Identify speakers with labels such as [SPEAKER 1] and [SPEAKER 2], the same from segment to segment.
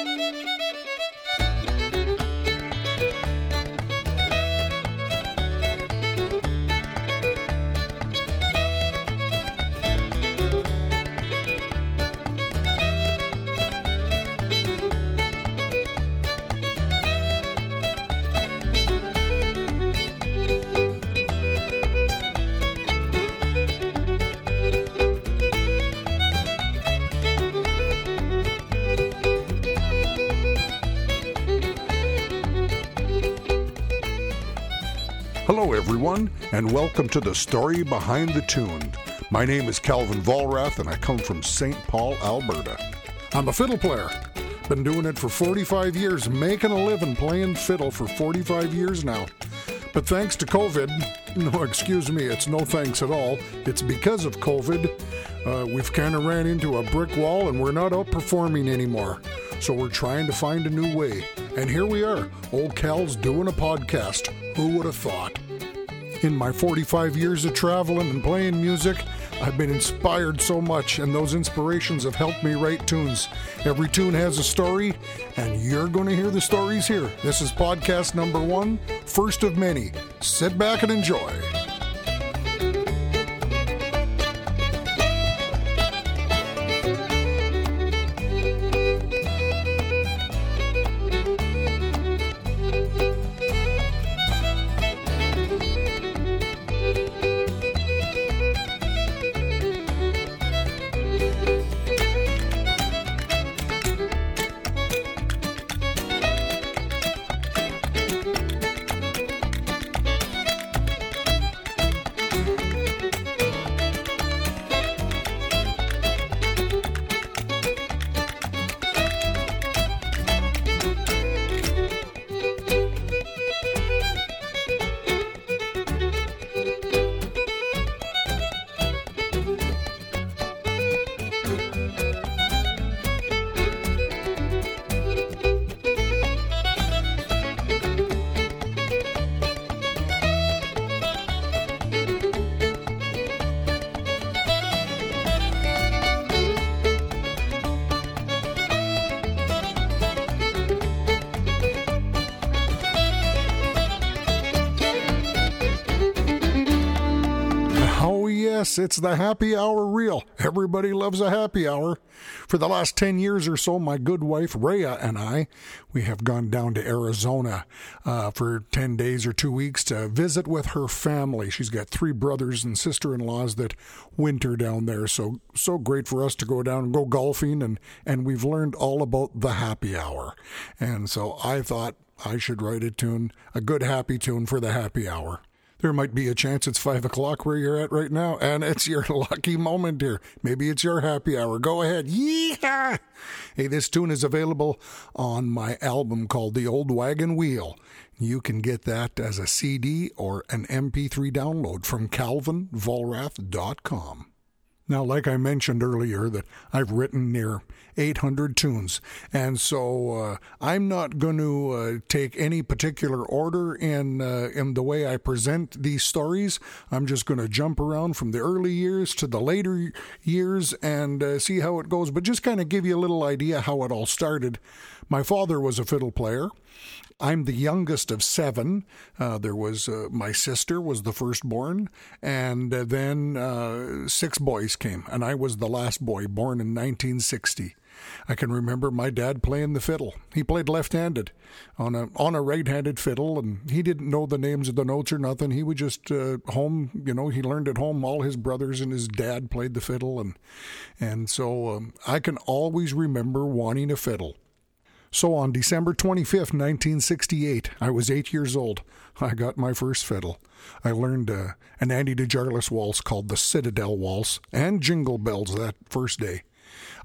[SPEAKER 1] Hello, everyone, and welcome to the story behind the tune. My name is Calvin Vollrath, and I come from St. Paul, Alberta. I'm a fiddle player. Been doing it for 45 years, making a living playing fiddle for 45 years now. But thanks to COVID, no, excuse me, it's no thanks at all. It's because of COVID. Uh, we've kind of ran into a brick wall and we're not outperforming anymore. So we're trying to find a new way. And here we are. Old Cal's doing a podcast. Who would have thought? In my 45 years of traveling and playing music, I've been inspired so much, and those inspirations have helped me write tunes. Every tune has a story, and you're going to hear the stories here. This is podcast number one, first of many. Sit back and enjoy. It's the happy hour reel. Everybody loves a happy hour. For the last 10 years or so, my good wife, Rhea, and I, we have gone down to Arizona uh, for 10 days or two weeks to visit with her family. She's got three brothers and sister in laws that winter down there. So, so great for us to go down and go golfing. And, and we've learned all about the happy hour. And so I thought, I should write a tune, a good happy tune for the happy hour there might be a chance it's five o'clock where you're at right now, and it's your lucky moment here. Maybe it's your happy hour. Go ahead. Yeehaw! Hey, this tune is available on my album called The Old Wagon Wheel. You can get that as a CD or an MP3 download from calvinvollrath.com. Now, like I mentioned earlier, that I've written near 800 tunes, and so uh, I'm not going to uh, take any particular order in uh, in the way I present these stories. I'm just going to jump around from the early years to the later years and uh, see how it goes. But just kind of give you a little idea how it all started. My father was a fiddle player. I'm the youngest of seven. Uh, there was uh, my sister was the firstborn, and uh, then uh, six boys came, and I was the last boy, born in 1960. I can remember my dad playing the fiddle. He played left-handed on a on a right-handed fiddle, and he didn't know the names of the notes or nothing. He would just uh, home, you know, he learned at home. All his brothers and his dad played the fiddle, and and so um, I can always remember wanting a fiddle. So on December 25th, 1968, I was eight years old. I got my first fiddle. I learned uh, an Andy DeJarlis waltz called the Citadel Waltz and Jingle Bells that first day.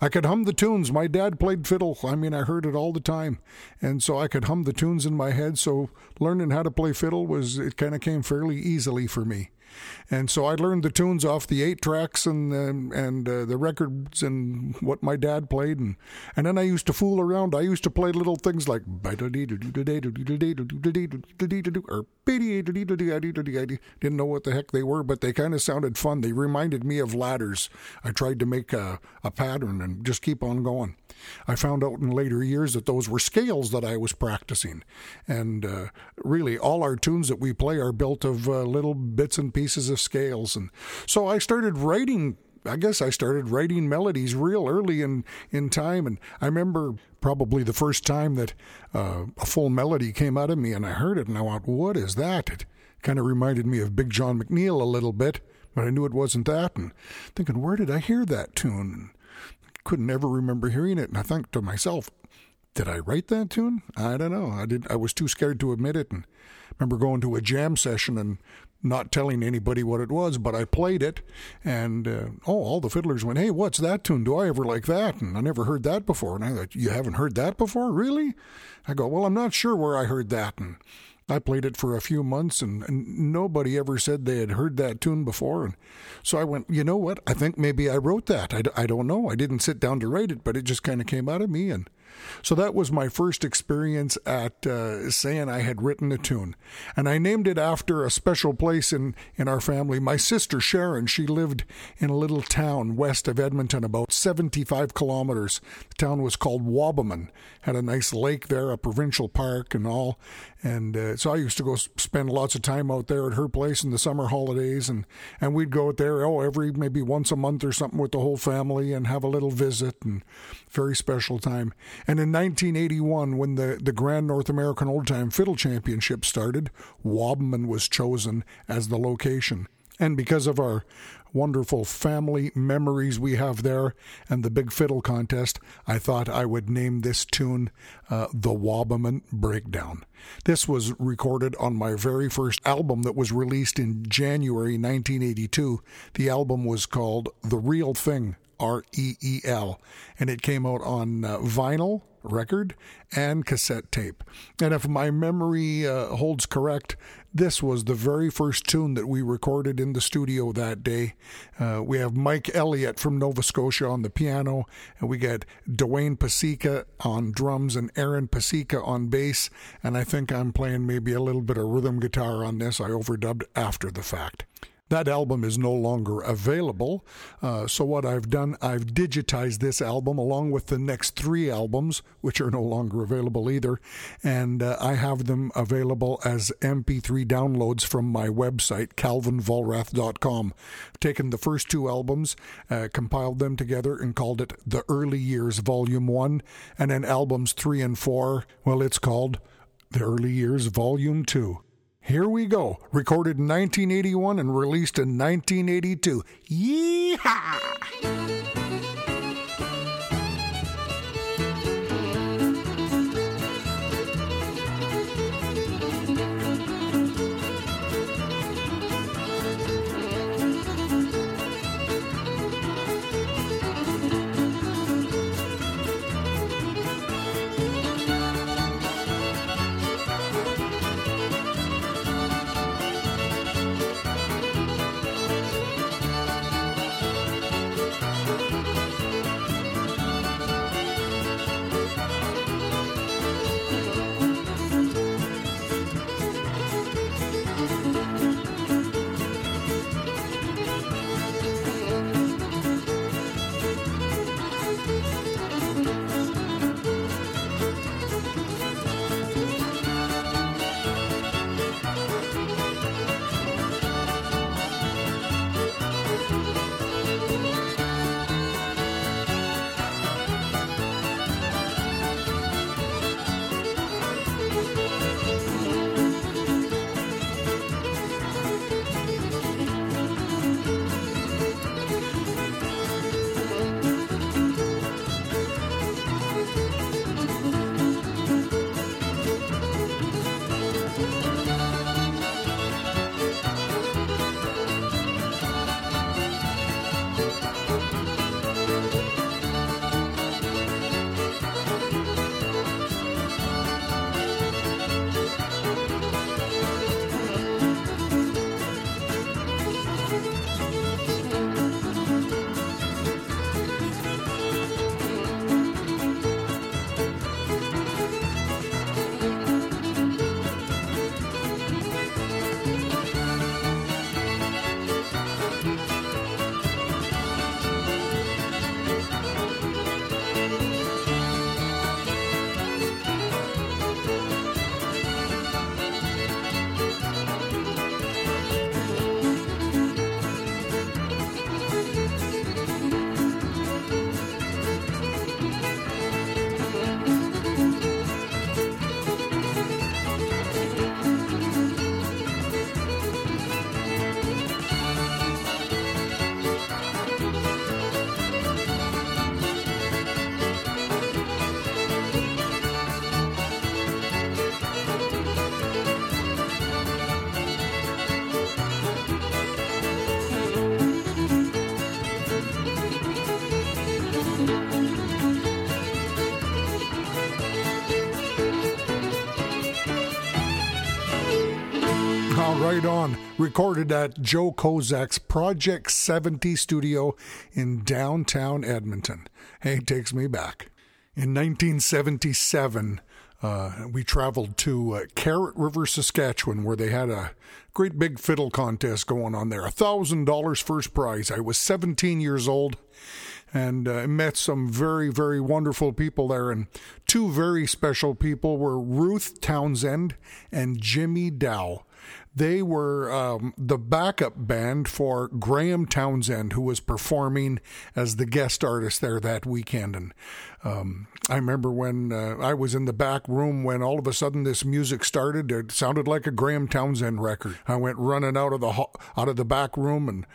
[SPEAKER 1] I could hum the tunes. My dad played fiddle. I mean, I heard it all the time. And so I could hum the tunes in my head. So learning how to play fiddle was, it kind of came fairly easily for me. And so I learned the tunes off the eight tracks and and, and uh, the records and what my dad played and and then I used to fool around. I used to play little things like didn't know what the heck they were, but they kind of sounded fun. They reminded me of ladders. I tried to make a, a pattern and just keep on going. I found out in later years that those were scales that I was practicing. And uh, really, all our tunes that we play are built of uh, little bits and pieces of scales. And so I started writing I guess I started writing melodies real early in, in time. And I remember probably the first time that uh, a full melody came out of me and I heard it and I went, What is that? It kind of reminded me of Big John McNeil a little bit, but I knew it wasn't that. And thinking, Where did I hear that tune? Couldn't ever remember hearing it. And I think to myself, did I write that tune? I don't know. I did. I was too scared to admit it. And remember going to a jam session and not telling anybody what it was, but I played it, and uh, oh, all the fiddlers went, "Hey, what's that tune? Do I ever like that?" And I never heard that before. And I thought, "You haven't heard that before, really?" I go, "Well, I'm not sure where I heard that." And I played it for a few months, and, and nobody ever said they had heard that tune before. And so I went, you know what? I think maybe I wrote that. I, I don't know. I didn't sit down to write it, but it just kind of came out of me, and so that was my first experience at uh, saying I had written a tune. And I named it after a special place in, in our family. My sister Sharon, she lived in a little town west of Edmonton, about 75 kilometers. The town was called Wabamun. Had a nice lake there, a provincial park, and all. And uh, so I used to go spend lots of time out there at her place in the summer holidays, and, and we'd go out there, oh, every maybe once a month or something with the whole family and have a little visit and very special time. And in 1981, when the, the Grand North American Old Time Fiddle Championship started, Wabamun was chosen as the location. And because of our wonderful family memories we have there and the big fiddle contest, I thought I would name this tune uh, The Wabamun Breakdown. This was recorded on my very first album that was released in January 1982. The album was called The Real Thing, R E E L, and it came out on uh, vinyl record and cassette tape. And if my memory uh, holds correct, this was the very first tune that we recorded in the studio that day. Uh, we have Mike Elliott from Nova Scotia on the piano, and we got Dwayne Pasica on drums and Aaron Pasica on bass. And I think I'm playing maybe a little bit of rhythm guitar on this. I overdubbed after the fact. That album is no longer available. Uh, so, what I've done, I've digitized this album along with the next three albums, which are no longer available either. And uh, I have them available as MP3 downloads from my website, calvinvollrath.com. I've taken the first two albums, uh, compiled them together, and called it The Early Years Volume 1. And then albums 3 and 4, well, it's called The Early Years Volume 2. Here we go. Recorded in 1981 and released in 1982. Yeehaw! Right on. Recorded at Joe Kozak's Project 70 studio in downtown Edmonton. Hey, takes me back. In 1977, uh, we traveled to uh, Carrot River, Saskatchewan, where they had a great big fiddle contest going on there. A thousand dollars first prize. I was 17 years old and uh, met some very, very wonderful people there. And two very special people were Ruth Townsend and Jimmy Dow. They were um, the backup band for Graham Townsend, who was performing as the guest artist there that weekend. And um, I remember when uh, I was in the back room when all of a sudden this music started. It sounded like a Graham Townsend record. I went running out of the ho- out of the back room and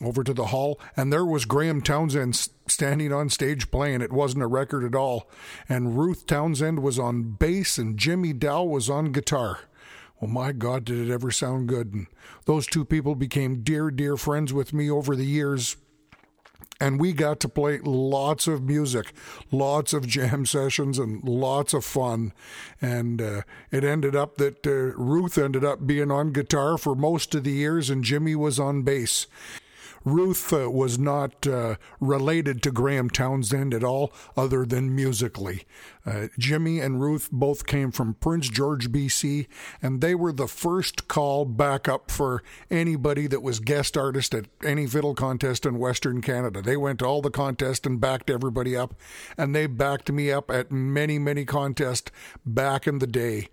[SPEAKER 1] over to the hall, and there was Graham Townsend standing on stage playing. It wasn't a record at all. And Ruth Townsend was on bass, and Jimmy Dow was on guitar. Well, my God, did it ever sound good. And those two people became dear, dear friends with me over the years. And we got to play lots of music, lots of jam sessions, and lots of fun. And uh, it ended up that uh, Ruth ended up being on guitar for most of the years, and Jimmy was on bass. Ruth uh, was not uh, related to Graham Townsend at all, other than musically. Uh, Jimmy and Ruth both came from Prince George, BC, and they were the first call backup for anybody that was guest artist at any fiddle contest in Western Canada. They went to all the contests and backed everybody up, and they backed me up at many, many contests back in the day.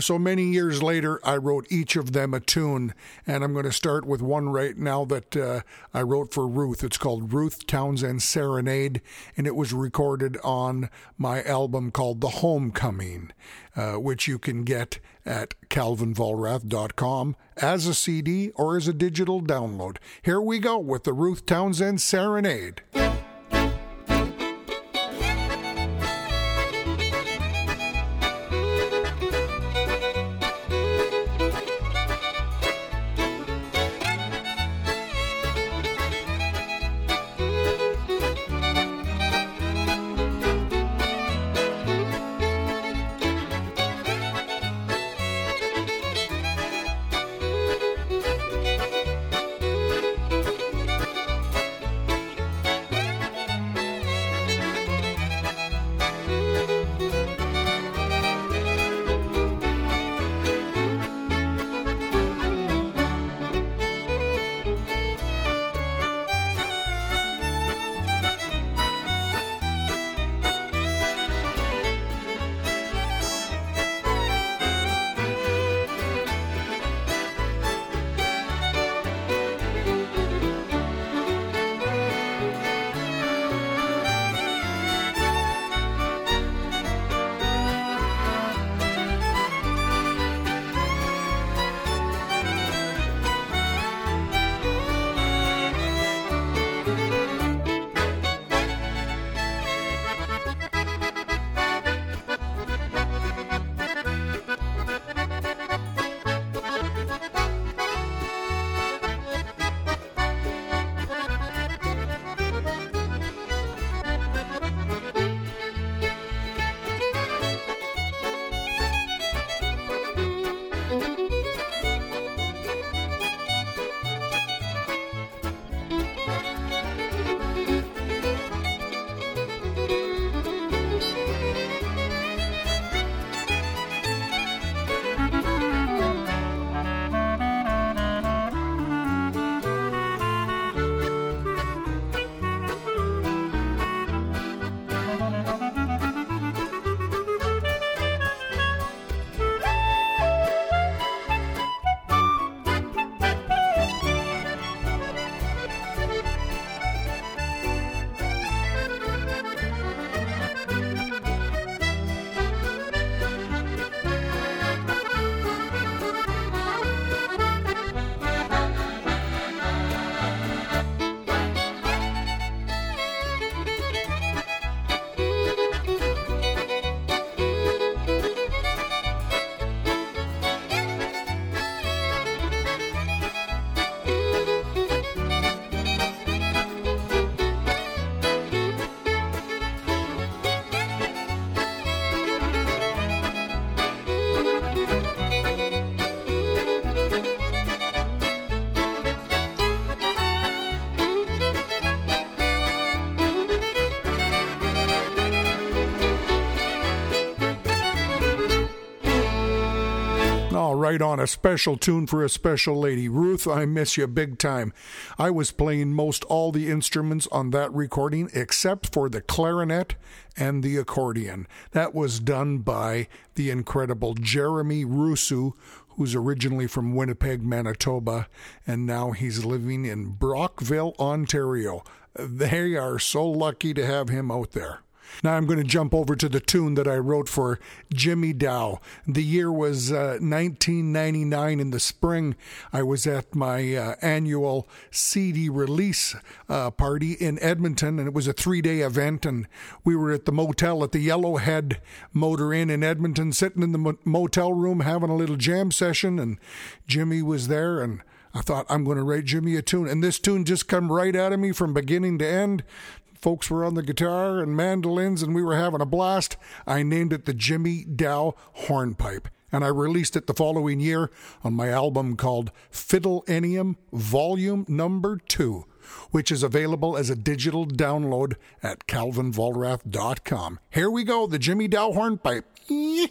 [SPEAKER 1] So many years later, I wrote each of them a tune, and I'm going to start with one right now that uh, I wrote for Ruth. It's called Ruth Townsend Serenade, and it was recorded on my album called The Homecoming, uh, which you can get at calvinvollrath.com as a CD or as a digital download. Here we go with the Ruth Townsend Serenade. On a special tune for a special lady. Ruth, I miss you big time. I was playing most all the instruments on that recording except for the clarinet and the accordion. That was done by the incredible Jeremy Rusu, who's originally from Winnipeg, Manitoba, and now he's living in Brockville, Ontario. They are so lucky to have him out there. Now I'm going to jump over to the tune that I wrote for Jimmy Dow. The year was uh, 1999 in the spring. I was at my uh, annual CD release uh, party in Edmonton, and it was a three day event. And we were at the motel at the Yellowhead Motor Inn in Edmonton, sitting in the motel room having a little jam session. And Jimmy was there, and I thought I'm going to write Jimmy a tune, and this tune just come right out of me from beginning to end folks were on the guitar and mandolins, and we were having a blast. I named it the Jimmy Dow Hornpipe, and I released it the following year on my album called Fiddle Ennium Volume Number Two, which is available as a digital download at calvinvollrath.com. Here we go, the Jimmy Dow Hornpipe. Yeah.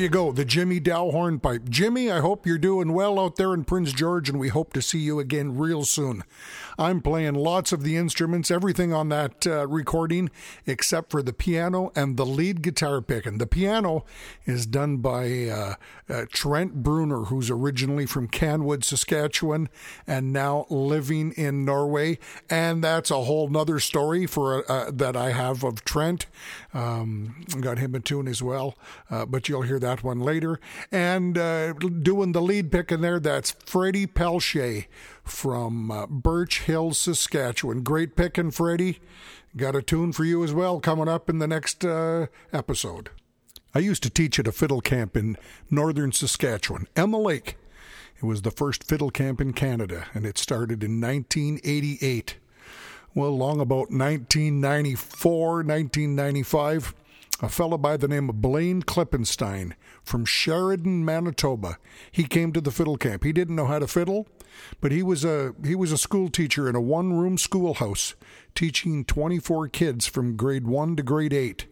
[SPEAKER 1] You go, the Jimmy Dow hornpipe. Jimmy, I hope you're doing well out there in Prince George, and we hope to see you again real soon. I'm playing lots of the instruments, everything on that uh, recording, except for the piano and the lead guitar picking. The piano is done by uh, uh, Trent Bruner, who's originally from Canwood, Saskatchewan, and now living in Norway. And that's a whole nother story for uh, that I have of Trent. Um, got him a tune as well, uh, but you'll hear that one later. And uh, doing the lead picking there, that's Freddie Pelche from uh, Birch Hill, Saskatchewan. Great picking, Freddie. Got a tune for you as well coming up in the next uh, episode. I used to teach at a fiddle camp in northern Saskatchewan, Emma Lake. It was the first fiddle camp in Canada, and it started in 1988. Well, long about 1994, 1995, a fellow by the name of Blaine Klippenstein from Sherridon, Manitoba. He came to the fiddle camp. He didn't know how to fiddle, but he was a he was a school teacher in a one-room schoolhouse, teaching 24 kids from grade 1 to grade 8.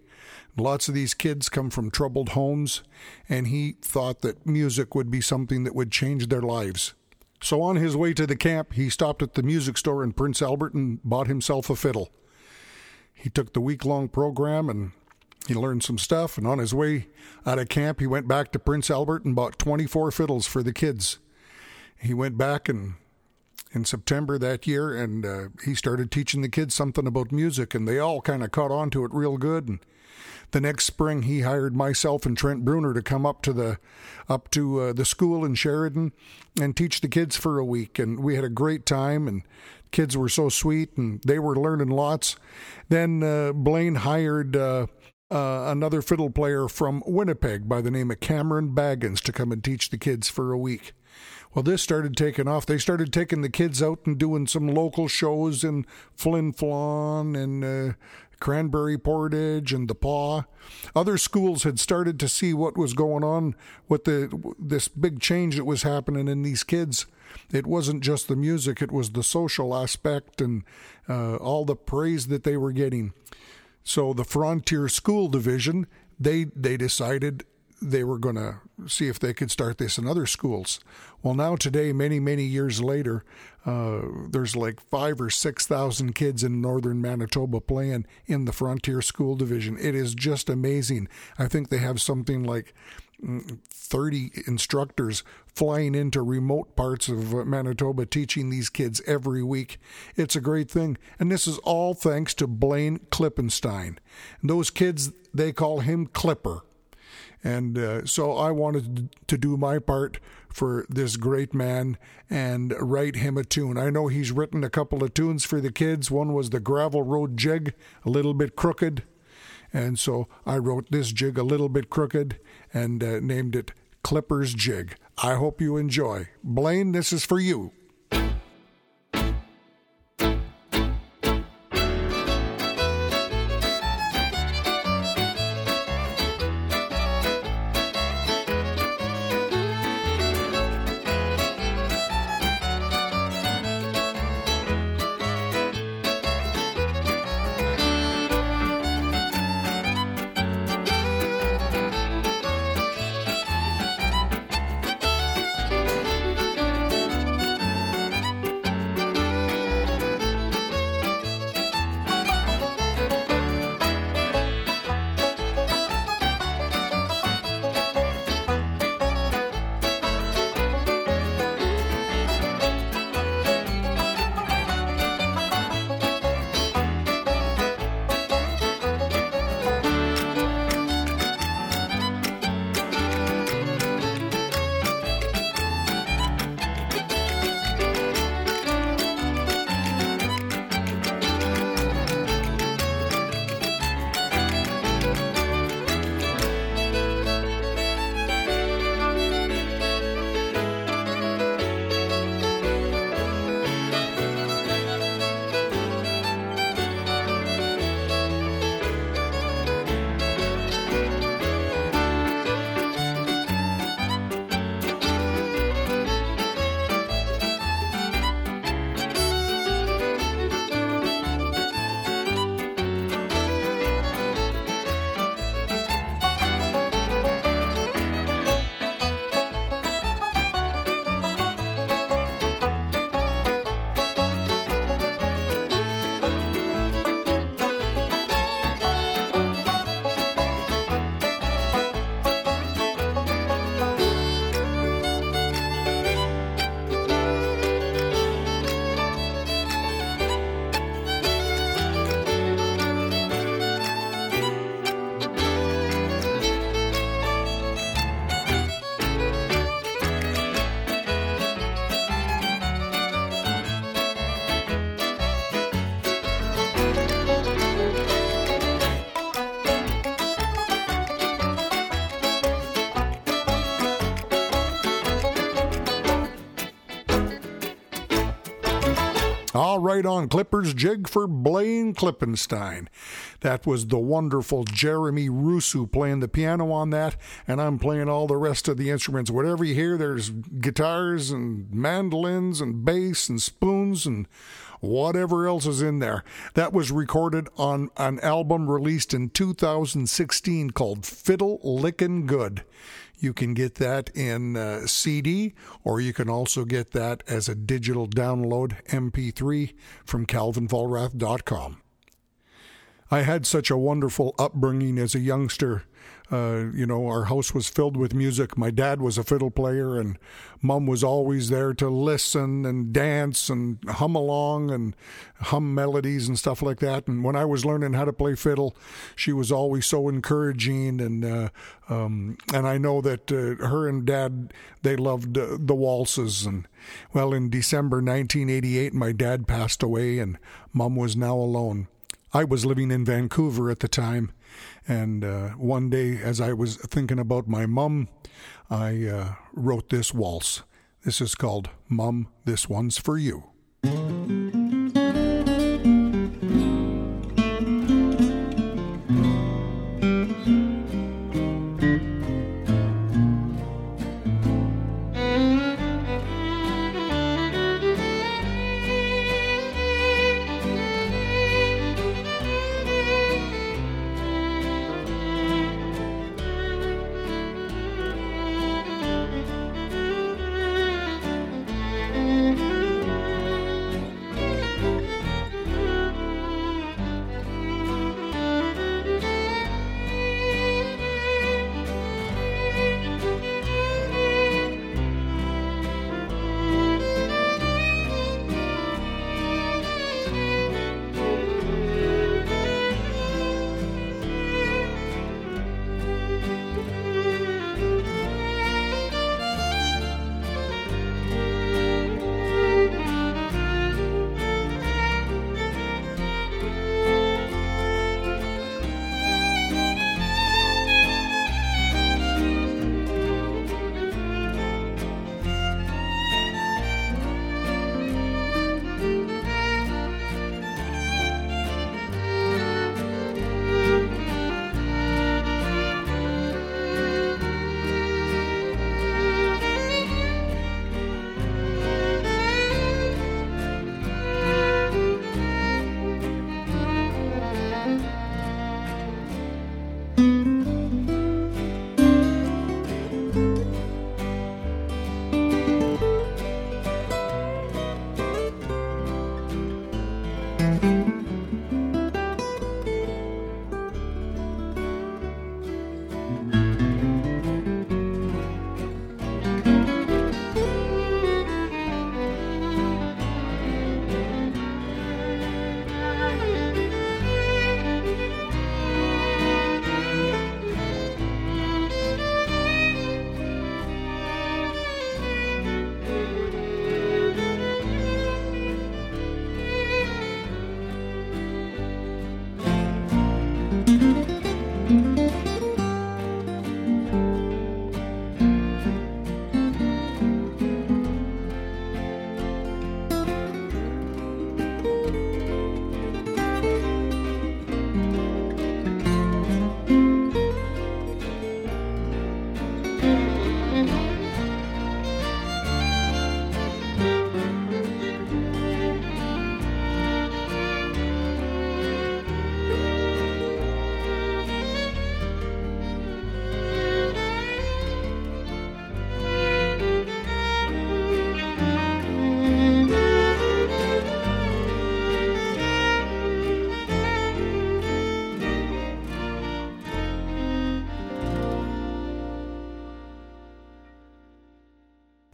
[SPEAKER 1] Lots of these kids come from troubled homes, and he thought that music would be something that would change their lives. So on his way to the camp, he stopped at the music store in Prince Albert and bought himself a fiddle. He took the week long program and he learned some stuff. And on his way out of camp, he went back to Prince Albert and bought 24 fiddles for the kids. He went back and in September that year, and uh, he started teaching the kids something about music, and they all kind of caught on to it real good. And the next spring, he hired myself and Trent Bruner to come up to the up to uh, the school in Sherridon and teach the kids for a week, and we had a great time. And kids were so sweet, and they were learning lots. Then uh, Blaine hired. Uh, uh, another fiddle player from Winnipeg by the name of Cameron Baggins to come and teach the kids for a week. Well, this started taking off. They started taking the kids out and doing some local shows in Flin Flon and uh, Cranberry Portage and the Pas. Other schools had started to see what was going on with the this big change that was happening in these kids. It wasn't just the music; it was the social aspect and uh, all the praise that they were getting. So the Frontier School Division they they decided they were going to see if they could start this in other schools. Well, now today, many many years later, uh, there's like five or six thousand kids in northern Manitoba playing in the Frontier School Division. It is just amazing. I think they have something like. Mm, 30 instructors flying into remote parts of Manitoba teaching these kids every week. It's a great thing. And this is all thanks to Blaine Klippenstein. And those kids, they call him Clipper. And uh, so I wanted to do my part for this great man and write him a tune. I know he's written a couple of tunes for the kids. One was the Gravel Road Jig, a little bit crooked. And so I wrote this jig a little bit crooked and uh, named it Clipper's Jig. I hope you enjoy. Blaine, this is for you. Right, on Clipper's Jig for Blaine Klippenstein. That was the wonderful Jeremy Rusu playing the piano on that, and I'm playing all the rest of the instruments. Whatever you hear, there's guitars and mandolins and bass and spoons and whatever else is in there. That was recorded on an album released in 2016 called Fiddle Lickin' Good. You can get that in uh, CD, or you can also get that as a digital download MP3 from calvinvollrath.com. I had such a wonderful upbringing as a youngster. Uh, you know, our house was filled with music. My dad was a fiddle player, and mom was always there to listen and dance and hum along and hum melodies and stuff like that. And when I was learning how to play fiddle, she was always so encouraging. And uh, um, and I know that uh, her and dad they loved uh, the waltzes. And well, in December 1988, my dad passed away, and mom was now alone. I was living in Vancouver at the time, and uh, one day, as I was thinking about my mum, I uh, wrote this waltz. This is called Mum, This One's for You.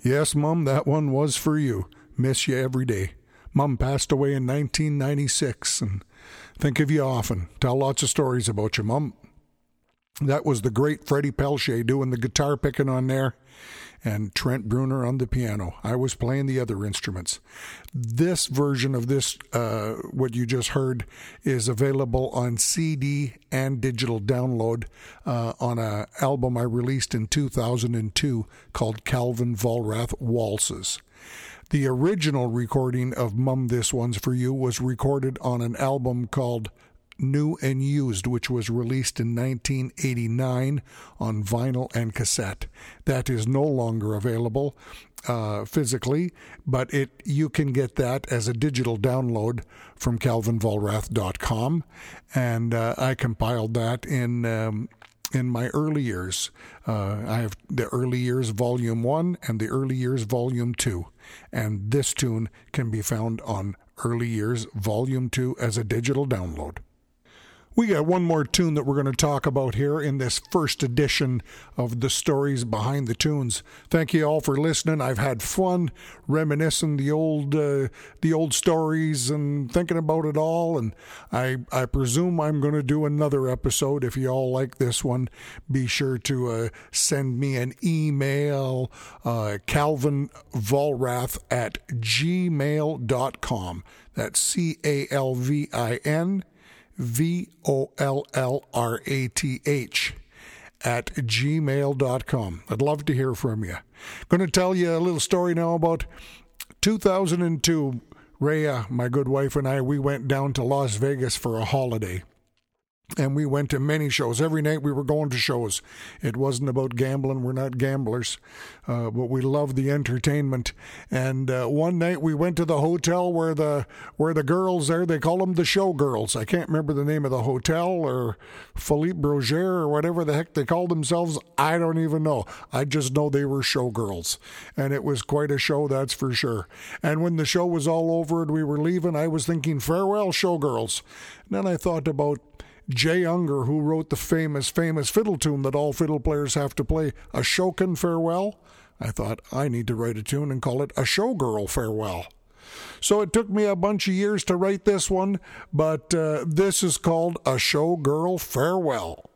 [SPEAKER 1] Yes, Mum, that one was for you. Miss you every day. Mum passed away in 1996, and think of you often. Tell lots of stories about you, Mum. That was the great Freddie Pelche doing the guitar picking on there and Trent Bruner on the piano. I was playing the other instruments. This version of this, uh, what you just heard, is available on CD and digital download uh, on an album I released in 2002 called Calvin Vollrath Waltzes. The original recording of Mum This One's For You was recorded on an album called New and Used, which was released in 1989 on vinyl and cassette. That is no longer available uh, physically, but it you can get that as a digital download from calvinvollrath.com, and uh, I compiled that in. Um, in my early years, uh, I have the early years volume one and the early years volume two, and this tune can be found on early years volume two as a digital download. We got one more tune that we're going to talk about here in this first edition of the stories behind the tunes. Thank you all for listening. I've had fun reminiscing the old uh, the old stories and thinking about it all. And I I presume I'm going to do another episode. If you all like this one, be sure to uh, send me an email, uh, Calvin Vollrath at gmail.com. That's C A L V I N V O L L R A T H at gmail.com. I'd love to hear from you. Going to tell you a little story now about 2002. Rhea, my good wife, and I, we went down to Las Vegas for a holiday and we went to many shows. Every night we were going to shows. It wasn't about gambling. We're not gamblers, uh, but we love the entertainment. And uh, one night we went to the hotel where the where the girls there. They call them the showgirls. I can't remember the name of the hotel or Folies Bergère or whatever the heck they called themselves. I don't even know. I just know they were showgirls, and it was quite a show, that's for sure. And when the show was all over and we were leaving, I was thinking, farewell, showgirls. And then I thought about Jay Ungar, who wrote the famous, famous fiddle tune that all fiddle players have to play, Ashokan Farewell. I thought, I need to write a tune and call it A Showgirl Farewell. So it took me a bunch of years to write this one, but uh, this is called A Showgirl Farewell.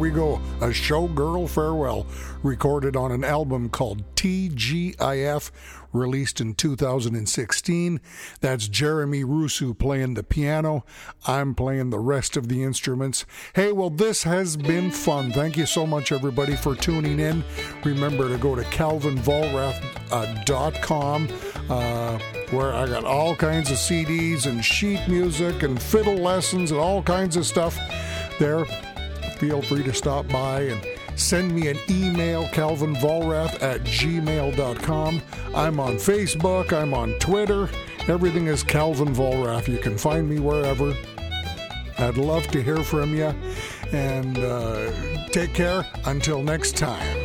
[SPEAKER 1] We go. A showgirl farewell, recorded on an album called TGIF, released in 2016. That's Jeremy Rusu playing the piano. I'm playing the rest of the instruments. Hey, well, this has been fun. Thank you so much, everybody, for tuning in. Remember to go to calvinvollrath.com. Uh, where I got all kinds of CDs and sheet music and fiddle lessons and all kinds of stuff there. Feel free to stop by and send me an email, calvinvollrath at gmail.com. I'm on Facebook, I'm on Twitter. Everything is Calvin Vollrath. You can find me wherever. I'd love to hear from you. And uh, take care. Until next time.